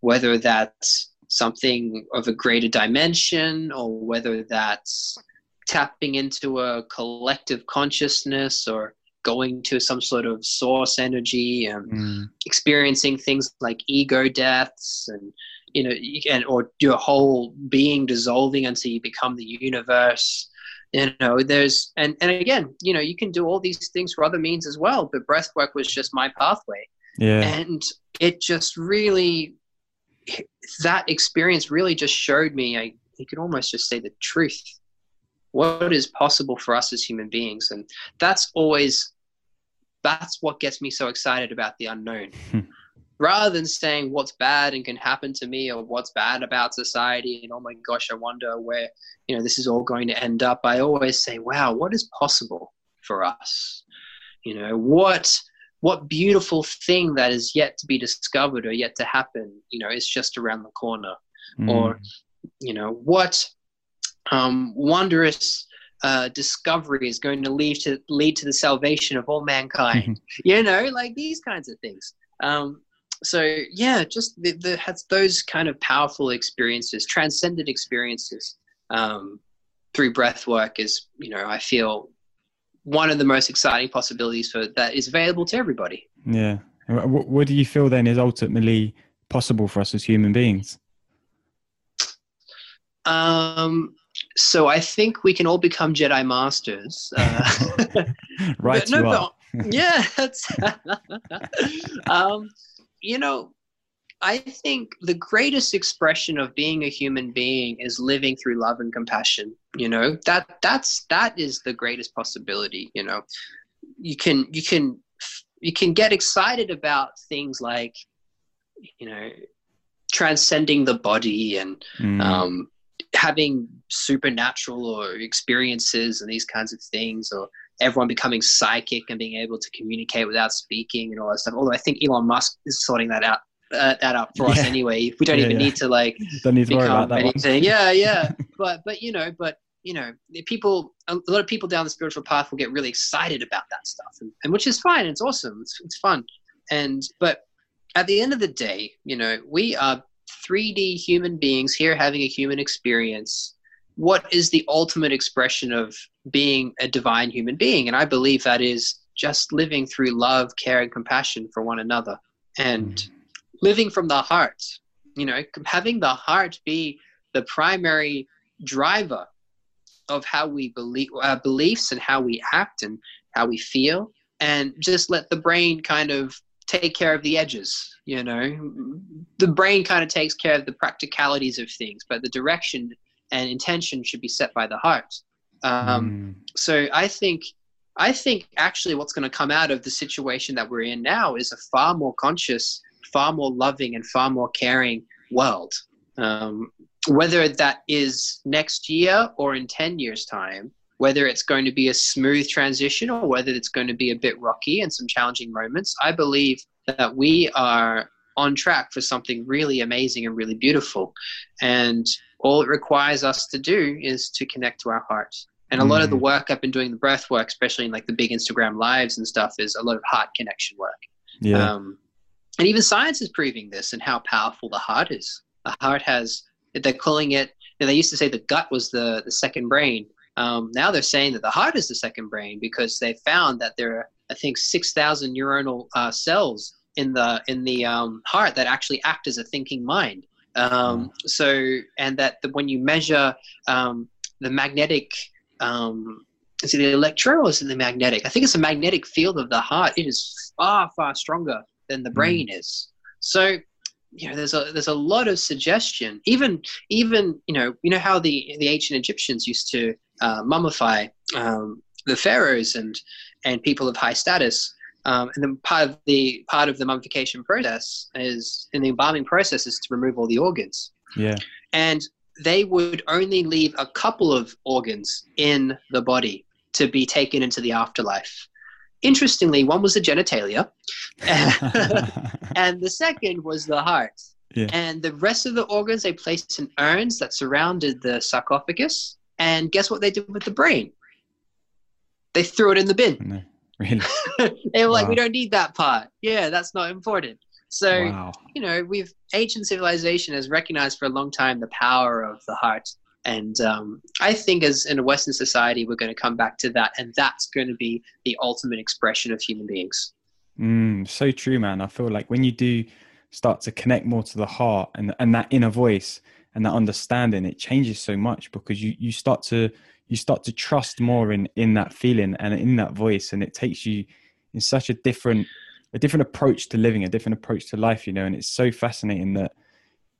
whether that's something of a greater dimension or whether that's tapping into a collective consciousness or going to some sort of source energy and mm. experiencing things like ego deaths and you know and or your whole being dissolving until you become the universe you know there's and and again you know you can do all these things for other means as well but breath work was just my pathway. Yeah. And it just really that experience really just showed me i you could almost just say the truth. What is possible for us as human beings? And that's always that's what gets me so excited about the unknown [laughs] rather than saying what's bad and can happen to me or what's bad about society and oh my gosh i wonder where you know this is all going to end up i always say wow what is possible for us? You know what what beautiful thing that is yet to be discovered or yet to happen you know is just around the corner. Mm. or you know what um, wondrous uh, discovery is going to lead to lead to the salvation of all mankind. [laughs] You know like these kinds of things. Um, so yeah, just the, the has those kind of powerful experiences, transcendent experiences um, through breath work is you know I feel one of the most exciting possibilities for that is available to everybody. Yeah. What, what do you feel then is ultimately possible for us as human beings? Um, so I think we can all become Jedi masters. Uh, [laughs] right, [laughs] no, but, yeah, [laughs] that's. um, you know, I think the greatest expression of being a human being is living through love and compassion. You know, that that's that is the greatest possibility, you know. You can you can you can get excited about things like you know transcending the body and mm. um, having supernatural or experiences and these kinds of things or everyone becoming psychic and being able to communicate without speaking and all that stuff. Although I think Elon Musk is sorting that out. Uh, that up for yeah. us anyway. We don't yeah, even yeah. need to like don't need to worry about that anything. Yeah, [laughs] yeah. but but you know, but you know, people a lot of people down the spiritual path will get really excited about that stuff, and, and which is fine. It's awesome. It's it's fun. And but at the end of the day, you know, we are 3D human beings here having a human experience what is the ultimate expression of being a divine human being? And I believe that is just living through love, care, and compassion for one another and mm. living from the heart. You know, having the heart be the primary driver of how we believe our beliefs and how we act and how we feel and just let the brain kind of take care of the edges you know the brain kind of takes care of the practicalities of things but the direction and intention should be set by the heart. Um, mm. So I think I think actually what's going to come out of the situation that we're in now is a far more conscious, far more loving, and far more caring world. Um, whether that is next year or in 10 years' time, whether it's going to be a smooth transition or whether it's going to be a bit rocky and some challenging moments, I believe that we are on track for something really amazing and really beautiful. And all it requires us to do is to connect to our hearts. And a mm. lot of the mm. work I've been doing, the breath work, especially in like the big Instagram lives and stuff, is a lot of heart connection work. Yeah. Um, and even science is proving this and how powerful the heart is. The heart has, they're calling it, they used to say the gut was the, the second brain. Um, now they're saying that the heart is the second brain because they found that there are, I think, 6,000 neuronal uh, cells in the, in the um, heart that actually act as a thinking mind. Um, mm. so, and that the, when you measure um, the magnetic, um, is it the electro or is it the magnetic? I think it's the magnetic field of the heart. It is far, far stronger than the brain mm. is. So, you know, there's a there's a lot of suggestion. Even even you know you know how the the ancient Egyptians used to uh, mummify um, the pharaohs and and people of high status. Um, and then part of the part of the mummification process is in the embalming process is to remove all the organs. Yeah. And they would only leave a couple of organs in the body to be taken into the afterlife. Interestingly, one was the genitalia, [laughs] and the second was the heart. Yeah. And the rest of the organs they placed in urns that surrounded the sarcophagus. And guess what they did with the brain? They threw it in the bin. No. [laughs] Really? they were like, we don't need that part. Yeah, that's not important. So, wow. you know, we've ancient civilization has recognized for a long time the power of the heart. And um, I think, as in a Western society, we're going to come back to that, and that's going to be the ultimate expression of human beings. Mm, so true, man. I feel like when you do start to connect more to the heart and and that inner voice and that understanding, it changes so much because you you start to you start to trust more in in that feeling and in that voice, and it takes you in such a different a different approach to living, a different approach to life, you know. And it's so fascinating that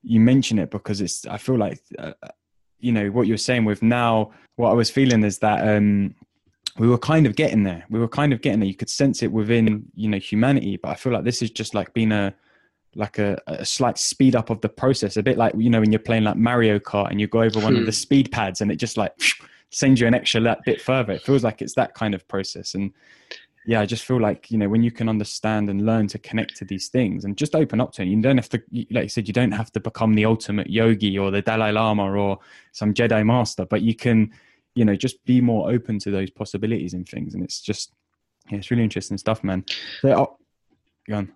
you mention it because it's. I feel like. Uh, you know what you're saying with now what i was feeling is that um we were kind of getting there we were kind of getting there you could sense it within you know humanity but i feel like this is just like being a like a, a slight speed up of the process a bit like you know when you're playing like mario kart and you go over one of the Hmm. speed pads and it just like sends you an extra that bit further. It feels like it's that kind of process. And yeah i just feel like you know when you can understand and learn to connect to these things and just open up to it you don't have to like you said you don't have to become the ultimate yogi or the dalai lama or some jedi master but you can you know just be more open to those possibilities and things. And it's just yeah, it's really interesting stuff man. So, oh, go on.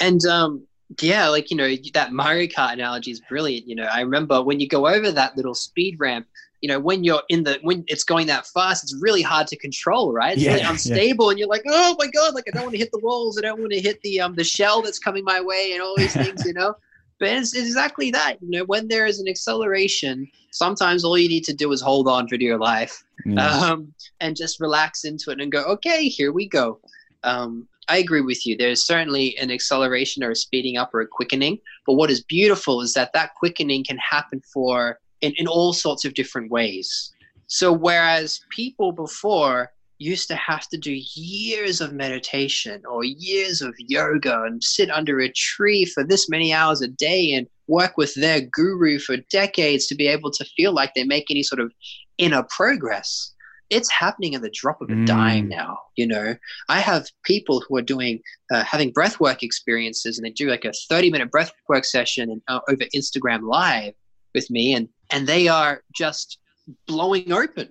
And um, yeah, like you know that Mario Kart analogy is brilliant. You know, I remember when you go over that little speed ramp. You know, when you're in the when it's going that fast, it's really hard to control, right? It's Yeah, really yeah. unstable, and you're like, oh my god, like I don't want to hit the walls, I don't want to hit the um the shell that's coming my way, and all these [laughs] things, you know. But it's exactly that. You know, when there is an acceleration, sometimes all you need to do is hold on for dear life Yeah. um, and just relax into it and go, okay, here we go. Um, I agree with you. There's certainly an acceleration or a speeding up or a quickening. But what is beautiful is that that quickening can happen for in, in all sorts of different ways. So whereas people before used to have to do years of meditation or years of yoga and sit under a tree for this many hours a day and work with their guru for decades to be able to feel like they make any sort of inner progress it's happening at the drop of a Mm. dime now you know i have people who are doing uh, having breathwork experiences and they do like a 30 minute breathwork session and, uh, over instagram live with me and and they are just blowing open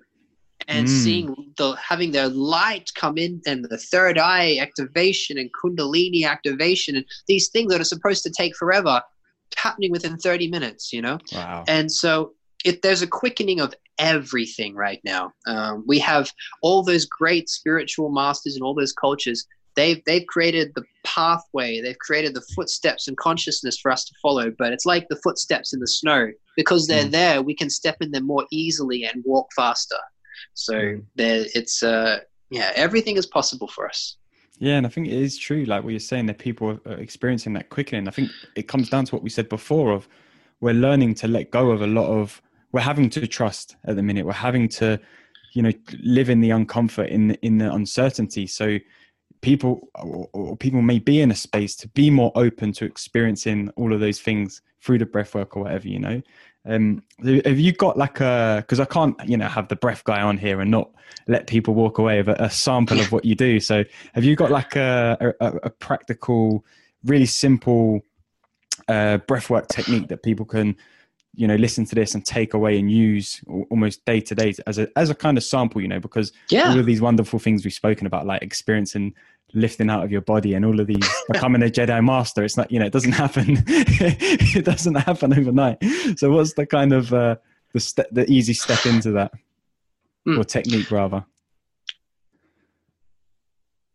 and Mm. seeing the having their light come in and the third eye activation and kundalini activation and these things that are supposed to take forever happening within 30 minutes you know wow and so it, there's a quickening of everything right now. Um, we have all those great spiritual masters and all those cultures. They've they've created the pathway. They've created the footsteps and consciousness for us to follow. But it's like the footsteps in the snow because they're Mm. there. We can step in them more easily and walk faster. So Mm. there, it's uh, yeah, everything is possible for us. Yeah, and I think it is true, like what you're saying, that people are experiencing that quickening. I think it comes down to what we said before of we're learning to let go of a lot of we're having to trust at the minute. We're having to, you know, live in the uncomfort, in the, in the uncertainty. So people or, or people may be in a space to be more open to experiencing all of those things through the breath work or whatever, you know. Um, have you got like a because I can't, you know, have the breath guy on here and not let people walk away with a, a sample of what you do. So have you got like a, a, a practical, really simple uh, breathwork technique that people can, you know, listen to this and take away and use almost day to day as a as a kind of sample, you know, because Yeah. all of these wonderful things we've spoken about, like experiencing lifting out of your body and all of these [laughs] becoming a Jedi master. It's not, you know, it doesn't happen. [laughs] it doesn't happen overnight. So what's the kind of uh, the step, the easy step into that, Hmm. or technique rather?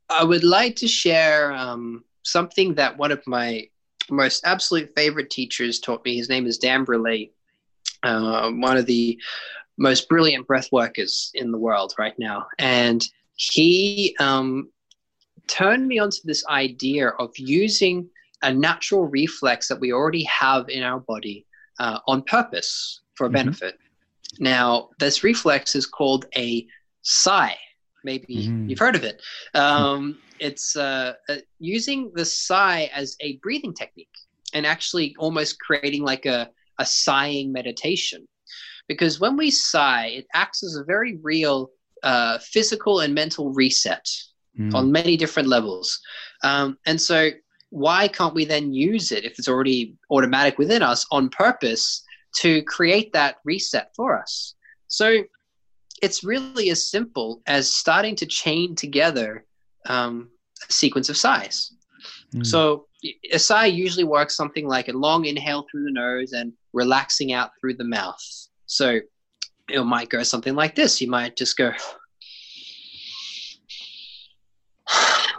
I would like to share um, something that one of my most absolute favorite teachers taught me. His name is Dan Brule, uh, one of the most brilliant breath workers in the world right now. And he um, turned me onto this idea of using a natural reflex that we already have in our body uh, on purpose for a Mhm. benefit. Now, this reflex is called a sigh. Maybe Mhm. you've heard of it. Um, it's uh, uh, using the sigh as a breathing technique and actually almost creating like a, a sighing meditation. Because when we sigh, it acts as a very real uh, physical and mental reset Mm. on many different levels. Um, and so, why can't we then use it if it's already automatic within us on purpose to create that reset for us? So, it's really as simple as starting to chain together um, a sequence of sighs. Mm. So, a sigh usually works something like a long inhale through the nose and relaxing out through the mouth. So it might go something like this. You might just go, [sighs] all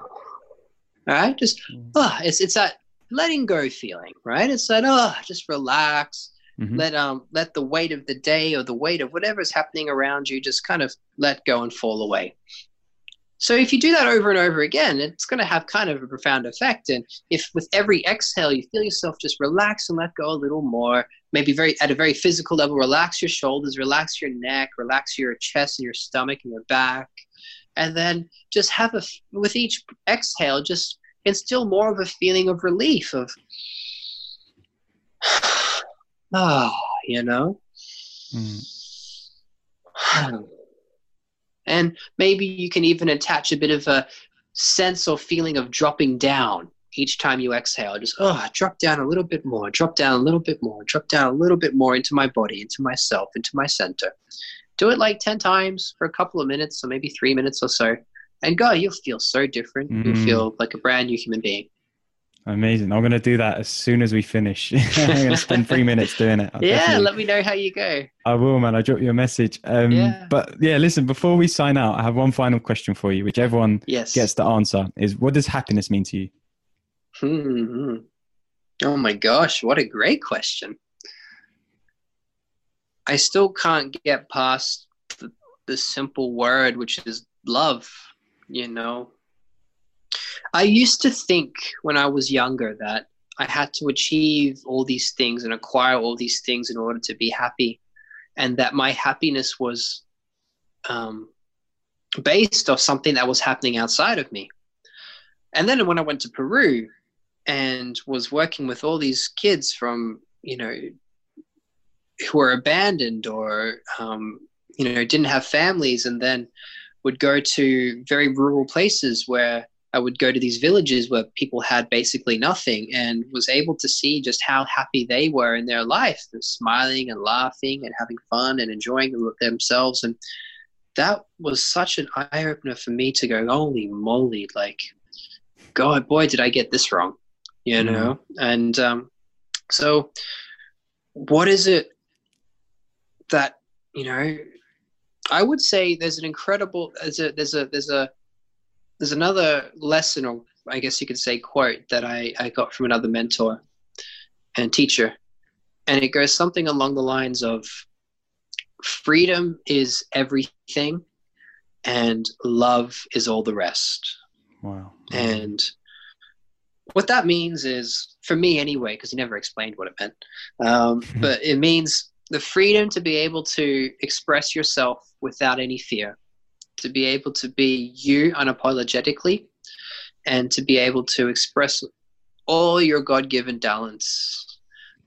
right, just oh, it's it's that letting go feeling, right? It's that oh, just relax, mm-hmm. let um let the weight of the day or the weight of whatever's happening around you just kind of let go and fall away. So if you do that over and over again, it's going to have kind of a profound effect. And if with every exhale you feel yourself just relax and let go a little more, maybe very at a very physical level, relax your shoulders, relax your neck, relax your chest and your stomach and your back, and then just have a with each exhale, just instill more of a feeling of relief of [sighs] ah, oh, you know. Mm. [sighs] [sighs] And maybe you can even attach a bit of a sense or feeling of dropping down each time you exhale. Just, oh, drop down a little bit more, drop down a little bit more, drop down a little bit more into my body, into myself, into my center. Do it like 10 times for a couple of minutes, or maybe three minutes or so. And go. you'll feel so different. Mm. You'll feel like a brand new human being. Amazing. I'm going to do that as soon as we finish. [laughs] I'm going to spend three minutes doing it. I'll yeah, definitely... let me know how you go. I will, man. I'll drop you a message. Um, yeah. But yeah, listen, before we sign out, I have one final question for you, which everyone yes. gets to answer is what does happiness mean to you? Hmm. Oh my gosh, what a great question. I still can't get past the, the simple word, which is love, you know, I used to think when I was younger that I had to achieve all these things and acquire all these things in order to be happy, and that my happiness was um, based off something that was happening outside of me. And then when I went to Peru and was working with all these kids from, you know, who were abandoned or, um, you know, didn't have families, and then would go to very rural places where I would go to these villages where people had basically nothing and was able to see just how happy they were in their life, and smiling and laughing and having fun and enjoying themselves. And that was such an eye opener for me to go, holy moly, like, God, boy, did I get this wrong, you mm-hmm. know? And um, so, what is it that, you know, I would say there's an incredible, there's a, there's a, there's a, there's another lesson, or I guess you could say quote, that I, I got from another mentor and teacher. And it goes something along the lines of freedom is everything and love is all the rest. Wow. And what that means is, for me anyway, because he never explained what it meant, um, [laughs] but it means the freedom to be able to express yourself without any fear to be able to be you unapologetically and to be able to express all your God given talents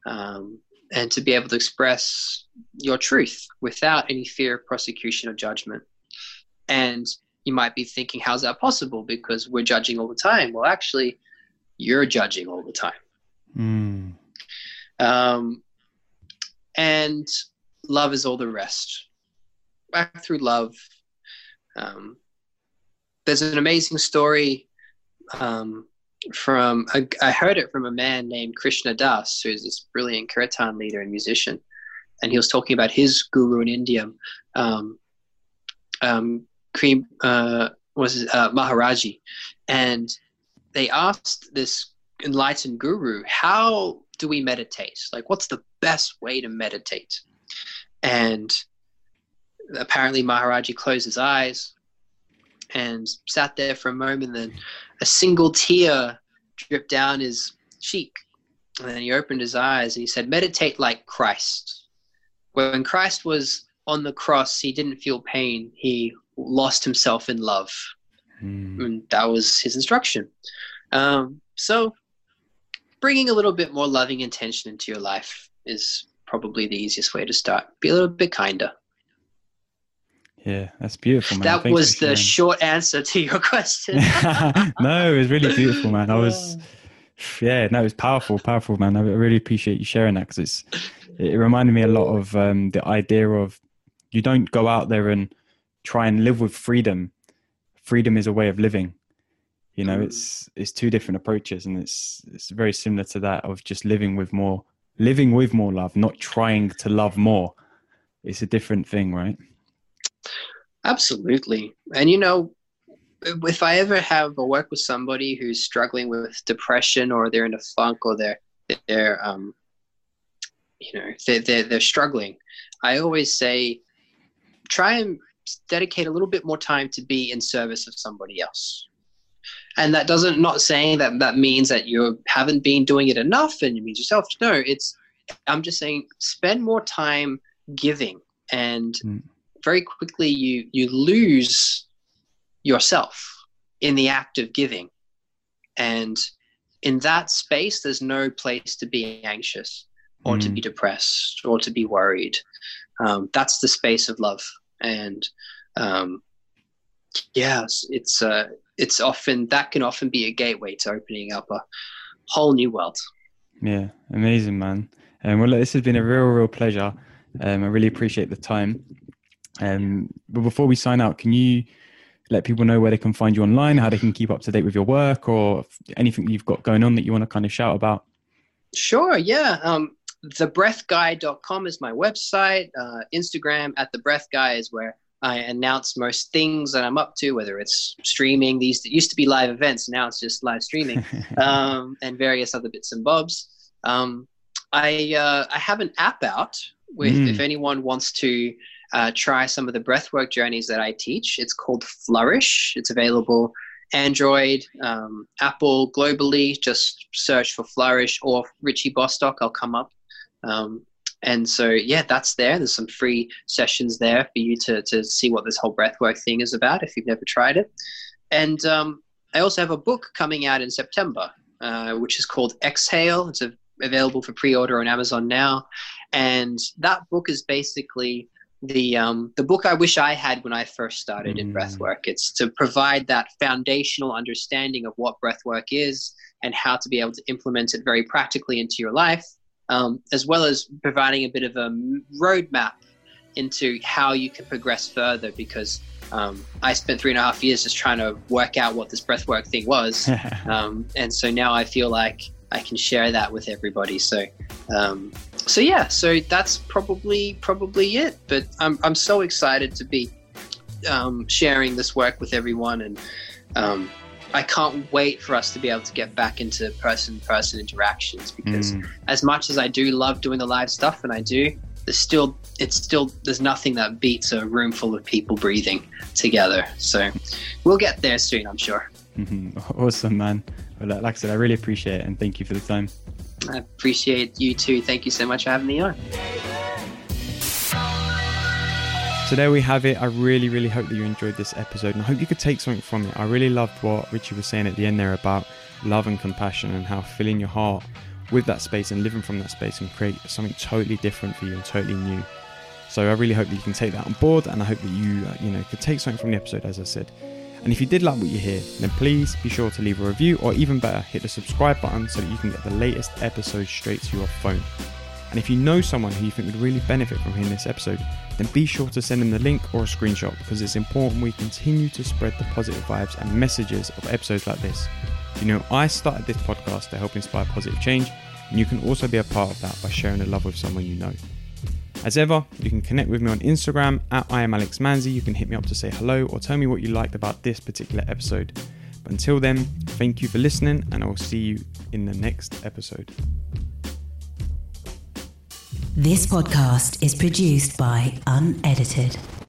um, and to be able to express your truth without any fear of prosecution or judgment. And you might be thinking, how's that possible? Because we're judging all the time. Well, actually, you're judging all the time. Mm. Um, and love is all the rest. Back through love, um, there's an amazing story um, from a, I heard it from a man named Krishna Das, who's this brilliant kirtan leader and musician, and he was talking about his guru in India, um, um, uh, was uh, Maharaji, and they asked this enlightened guru, "How do we meditate? Like, what's the best way to meditate?" And apparently Maharaji closed his eyes and sat there for a moment. Then a single tear dripped down his cheek. And then he opened his eyes and he said, Meditate like Christ. When Christ was on the cross, he didn't feel pain. He lost himself in love. Mm. And that was his instruction. Um, so, bringing a little bit more loving intention into your life is probably the easiest way to start. Be a little bit kinder. Yeah, that's beautiful, man. That Thanks was the short answer to your [laughs] question. [laughs] no, it was really beautiful, man. I was, [laughs] yeah, no, it was powerful, powerful, man. I really appreciate you sharing that because it's, it reminded me a lot of um, the idea of you don't go out there and try and live with freedom. Freedom is a way of living. You know, Mm. it's it's two different approaches, and it's it's very similar to that of just living with more, living with more love, not trying to love more. It's a different thing, right? Absolutely. And you know, if I ever have a work with somebody who's struggling with depression or they're in a funk or they're they're um you know they're they're, they're struggling, I always say try and dedicate a little bit more time to be in service of somebody else. And that doesn't not saying that that means that you haven't been doing it enough and you mean yourself. No, it's I'm just saying spend more time giving and Mm. Very quickly you you lose yourself in the act of giving and in that space there's no place to be anxious or to Mm. be depressed or to be worried um, that's the space of love and um, yes it's uh, it's often that can often be a gateway to opening up a whole new world Yeah, amazing, man. Um, well, this has been a real, real pleasure. Um, I really appreciate the time. Um, but before we sign out, can you let people know where they can find you online, how they can keep up to date with your work, or anything you've got going on that you want to kind of shout about? Sure, yeah. Um, thebreathguy.com is my website. Uh, Instagram at the breath guy is where I announce most things that I'm up to, whether it's streaming. These it used to be live events, now it's just live streaming, [laughs] um, and various other bits and bobs. Um, I uh, I have an app out with Mm. if anyone wants to uh, try some of the breathwork journeys that I teach. It's called Flourish. It's available Android, um, Apple, globally. Just search for Flourish or Richie Bostock. I'll come up. Um, and so, yeah, that's there. There's some free sessions there for you to, to see what this whole breathwork thing is about if you've never tried it. And um, I also have a book coming out in September, uh, which is called Exhale. It's a, available for pre order on Amazon now. And that book is basically the um, the book I wish I had when I first started in Mm. breathwork. It's to provide that foundational understanding of what breathwork is and how to be able to implement it very practically into your life, um, as well as providing a bit of a roadmap into how you can progress further. Because um, I spent three and a half years just trying to work out what this breathwork thing was, [laughs] um, and so now I feel like I can share that with everybody. So, um, so yeah, so that's probably probably it. But I'm I'm so excited to be um, sharing this work with everyone, and um, I can't wait for us to be able to get back into person-person interactions because Mm. as much as I do love doing the live stuff, and I do, there's still it's still there's nothing that beats a room full of people breathing together. So we'll get there soon, I'm sure. Mhm. [laughs] Awesome, man. Well, like I said, I really appreciate it, and thank you for the time. I appreciate you too. Thank you so much for having me on. So there we have it. I really, really hope that you enjoyed this episode and I hope you could take something from it. I really loved what Richie was saying at the end there about love and compassion and how filling your heart with that space and living from that space and create something totally different for you and totally new. So I really hope that you can take that on board and I hope that you, uh, you know, could take something from the episode as I said. And if you did like what you hear, then please be sure to leave a review or even better, hit the subscribe button so that you can get the latest episodes straight to your phone. And if you know someone who you think would really benefit from hearing this episode, then be sure to send them the link or a screenshot because it's important we continue to spread the positive vibes and messages of episodes like this. You know, I started this podcast to help inspire positive change, and you can also be a part of that by sharing the love with someone you know. As ever, you can connect with me on Instagram at I am Alex Manzi. You can hit me up to say hello or tell me what you liked about this particular episode. But until then, thank you for listening, and I will see you in the next episode. This podcast is produced by Unedited.